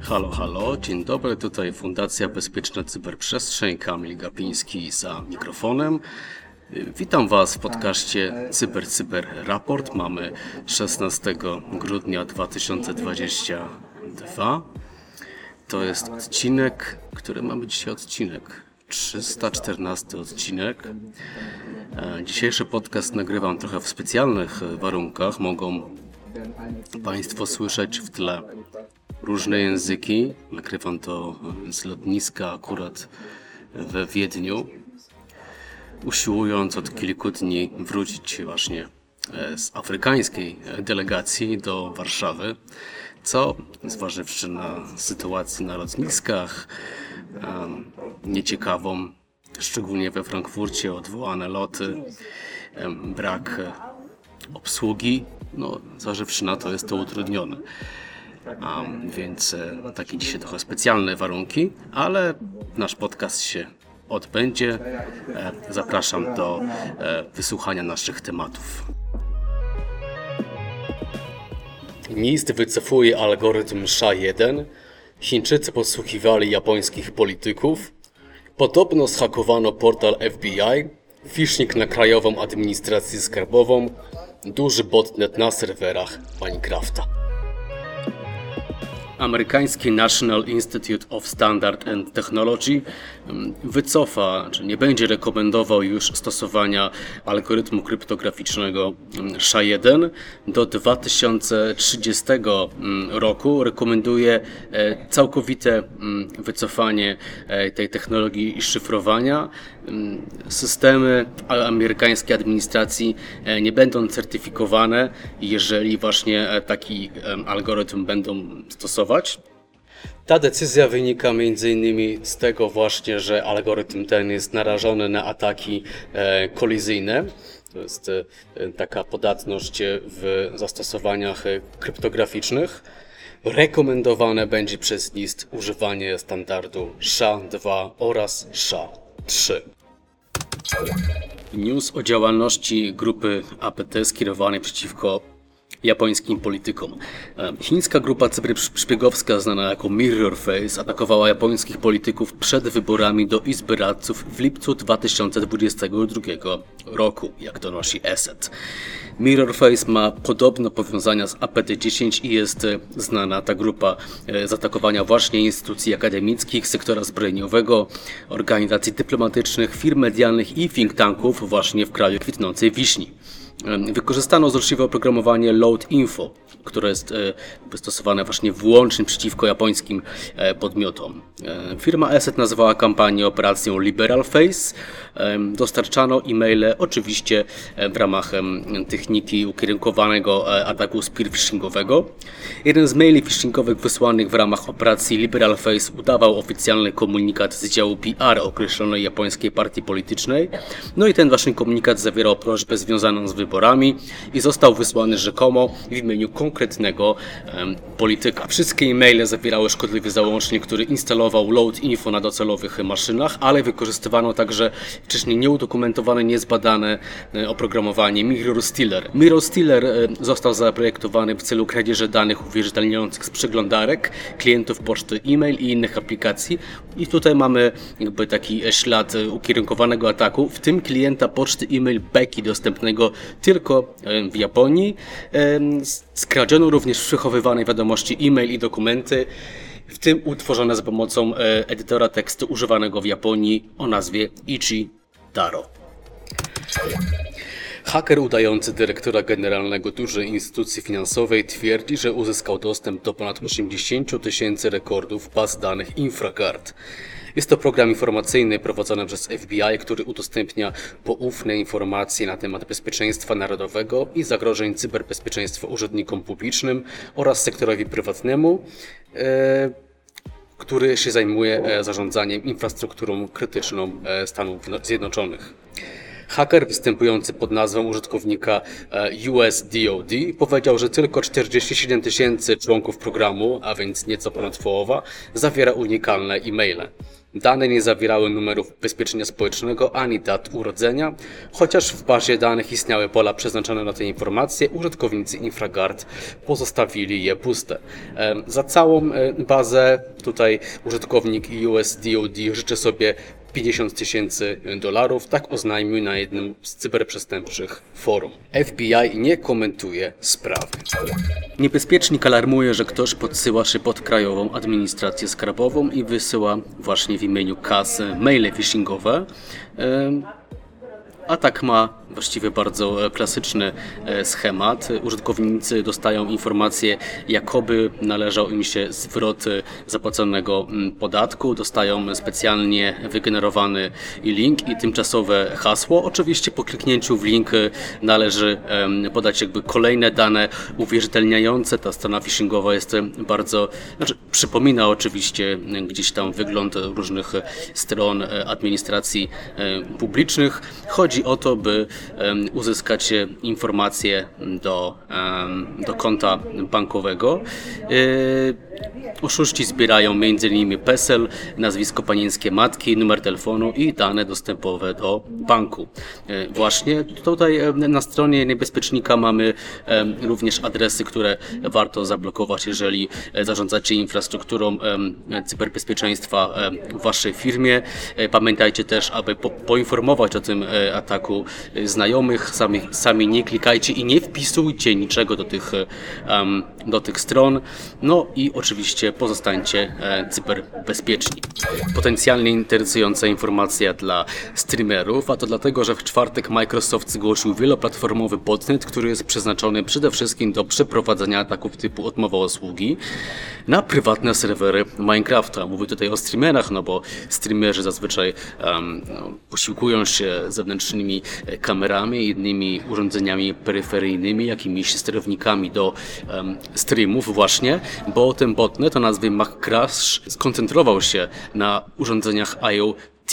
Halo, halo, dzień dobry, tutaj Fundacja Bezpieczna Cyberprzestrzeń, Kamil Gapiński za mikrofonem. Witam Was w podcaście Cyber Cyber Raport. Mamy 16 grudnia 2022. To jest odcinek, który mamy dzisiaj odcinek 314 odcinek. E, Dzisiejszy podcast nagrywam trochę w specjalnych warunkach. Mogą Państwo słyszeć w tle różne języki. Nagrywam to z lotniska akurat we Wiedniu. Usiłując od kilku dni wrócić właśnie e, z afrykańskiej delegacji do Warszawy, co zważywszy na sytuację na lotniskach, nieciekawą, szczególnie we Frankfurcie, odwołane loty, brak e, obsługi, no zważywszy na to jest to utrudnione. Więc e, takie dzisiaj trochę specjalne warunki, ale nasz podcast się odbędzie. E, Zapraszam do wysłuchania naszych tematów. NIST wycofuje algorytm SHA-1. Chińczycy podsłuchiwali japońskich polityków. Podobno zhakowano portal FBI. Phishing na Krajową Administrację Skarbową. Duży botnet na serwerach Minecrafta. Amerykański National Institute of Standard and Technology mm, wycofa, czy nie będzie rekomendował już stosowania algorytmu kryptograficznego mm, SHA-1 do 2030 mm, roku. Rekomenduje e, całkowite wycofanie e, tej technologii szyfrowania. Systemy amerykańskiej administracji e, nie będą certyfikowane, jeżeli właśnie e, taki algorytm będą stosować. Ta decyzja wynika m.in. z tego właśnie, że algorytm ten jest narażony na ataki e, kolizyjne. To jest taka podatność w zastosowaniach kryptograficznych. Rekomendowane będzie przez NIST używanie standardu SHA-2 oraz SHA-3. News o działalności grupy APT skierowanej przeciwko japońskim politykom. E, Chińska grupa cyberszpiegowska znana jako Mirror Face atakowała japońskich polityków przed wyborami do Izby Radców w lipcu 2022 roku, jak donosi ESET. Mirror Face ma podobno powiązania z APT-10 i jest e, znana ta grupa e, z atakowania właśnie instytucji akademickich, sektora zbrojeniowego, organizacji dyplomatycznych, firm medialnych i think tanków właśnie w kraju kwitnącej wiśni. Wykorzystano złośliwe oprogramowanie Load Info, które jest e, stosowane właśnie wyłącznie przeciwko japońskim e, podmiotom. E, Firma ESET nazwała kampanię operacją Liberal Face. Dostarczano e-maile oczywiście w ramach techniki ukierunkowanego ataku spear phishingowego. Jeden z maili phishingowych wysłanych w ramach operacji Liberal Face udawał oficjalny komunikat z działu PR określonej japońskiej partii politycznej. No i ten właśnie komunikat zawierał prośbę związaną z wyborami i został wysłany rzekomo w imieniu konkretnego polityka. Wszystkie e-maile zawierały szkodliwy załącznik, który instalował load info na docelowych maszynach, ale wykorzystywano także wcześniej nieudokumentowane, niezbadane e, oprogramowanie Mirror Stealer. Mirror Stealer e, został zaprojektowany w celu kradzieży danych uwierzytelniających z przeglądarek, klientów poczty e-mail i innych aplikacji. I tutaj mamy jakby taki ślad e, ukierunkowanego ataku, w tym klienta poczty e-mail Becky dostępnego tylko w Japonii. Skradziono również przechowywane wiadomości e-mail i dokumenty, w tym utworzone za pomocą e, edytora tekstu używanego w Japonii o nazwie Ichi Taro. Haker udający dyrektora generalnego dużej instytucji finansowej twierdzi, że uzyskał dostęp do ponad 80 tysięcy rekordów baz danych Infragard. Jest to program informacyjny prowadzony przez FBI, który udostępnia poufne informacje na temat bezpieczeństwa narodowego i zagrożeń cyberbezpieczeństwa urzędnikom publicznym oraz sektorowi prywatnemu. E, który się zajmuje e, zarządzaniem infrastrukturą krytyczną e, Stanów Zjednoczonych. Haker występujący pod nazwą użytkownika e, US DoD powiedział, że tylko 47 tysięcy członków programu, a więc nieco ponad połowa, zawiera unikalne e-maile. Dane nie zawierały numerów ubezpieczenia społecznego ani dat urodzenia, chociaż w bazie danych istniały pola przeznaczone na te informacje, użytkownicy Infragard pozostawili je puste. Em, Za całą e, bazę tutaj użytkownik USDOD życzy sobie 50 tysięcy dolarów, tak oznajmił na jednym z cyberprzestępczych forum. FBI nie komentuje sprawy. Niebezpiecznik alarmuje, że ktoś podsyła się pod krajową administrację skarbową i wysyła właśnie w imieniu kas maile phishingowe. Em, Atak ma właściwie bardzo e, klasyczny e, schemat. Użytkownicy dostają informację, jakoby należał im się zwrot e, zapłaconego mm, podatku, dostają specjalnie wygenerowany link i tymczasowe hasło. Oczywiście po kliknięciu w link należy podać jakby kolejne dane uwierzytelniające. Ta strona phishingowa jest bardzo, znaczy przypomina oczywiście gdzieś tam wygląd różnych stron administracji publicznych. Chodzi o to, by uzyskać informacje do, do konta bankowego. E, Oszuści zbierają m.in. PESEL, nazwisko panieńskie matki, numer telefonu i dane dostępowe do banku. E, Właśnie tutaj na stronie niebezpiecznika mamy również adresy, które warto zablokować, jeżeli e, zarządzacie infrastrukturą cyberbezpieczeństwa w waszej firmie. Pamiętajcie też, aby po, poinformować o tym ataku znajomych, sami, sami nie klikajcie i nie wpisujcie niczego do tych, em, do tych stron. No i oczywiście pozostańcie e, cyberbezpieczni. Potencjalnie interesująca informacja dla streamerów, a to dlatego, że w czwartek Microsoft zgłosił wieloplatformowy botnet, który jest przeznaczony przede wszystkim do przeprowadzenia ataków typu odmowa usługi na prywatne serwery Minecrafta. Mówię tutaj o streamerach, no bo streamerzy zazwyczaj em, no, posiłkują się zewnętrznymi e, kamerami innymi urządzeniami peryferyjnymi, jakimiś sterownikami do em, streamów właśnie, bo ten botnet o nazwie MacCrash skoncentrował się na urządzeniach IoT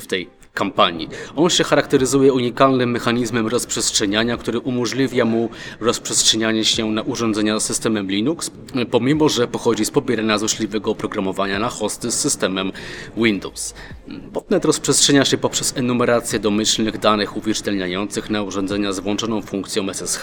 w tej kampanii. On się charakteryzuje unikalnym mechanizmem rozprzestrzeniania, który umożliwia mu rozprzestrzenianie się na urządzenia z systemem Linux, pomimo że pochodzi z pobierania złośliwego oprogramowania na hosty z systemem Windows. Botnet rozprzestrzenia się poprzez enumerację domyślnych danych uwierzytelniających na urządzenia z włączoną funkcją SSH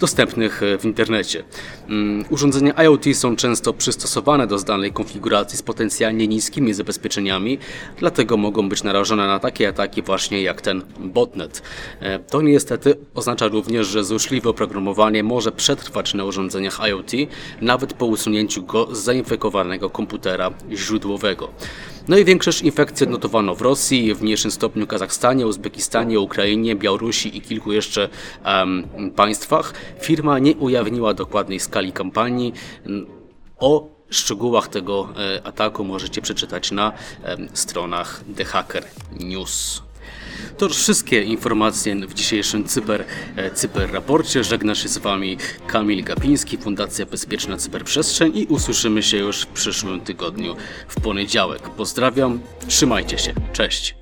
dostępnych w internecie. Mm, Urządzenia IoT są często przystosowane do zdalnej konfiguracji z potencjalnie niskimi zabezpieczeniami, dlatego mogą być narażone na takie ataki właśnie jak ten botnet. E, To niestety oznacza również, że złośliwe oprogramowanie może przetrwać na urządzeniach IoT nawet po usunięciu go z zainfekowanego komputera źródłowego. No i większość infekcji odnotowano w Rosji, w mniejszym stopniu Kazachstanie, Uzbekistanie, Ukrainie, Białorusi i kilku jeszcze em, państwach. Firma nie ujawniła dokładnej skali kampanii. O szczegółach tego e, ataku możecie przeczytać na stronach The Hacker News. To już wszystkie informacje w dzisiejszym cyber, e, cyberraporcie. Żegna się z Wami Kamil Gapiński, Fundacja Bezpieczna Cyberprzestrzeń i usłyszymy się już w przyszłym tygodniu w poniedziałek. Pozdrawiam, trzymajcie się, cześć.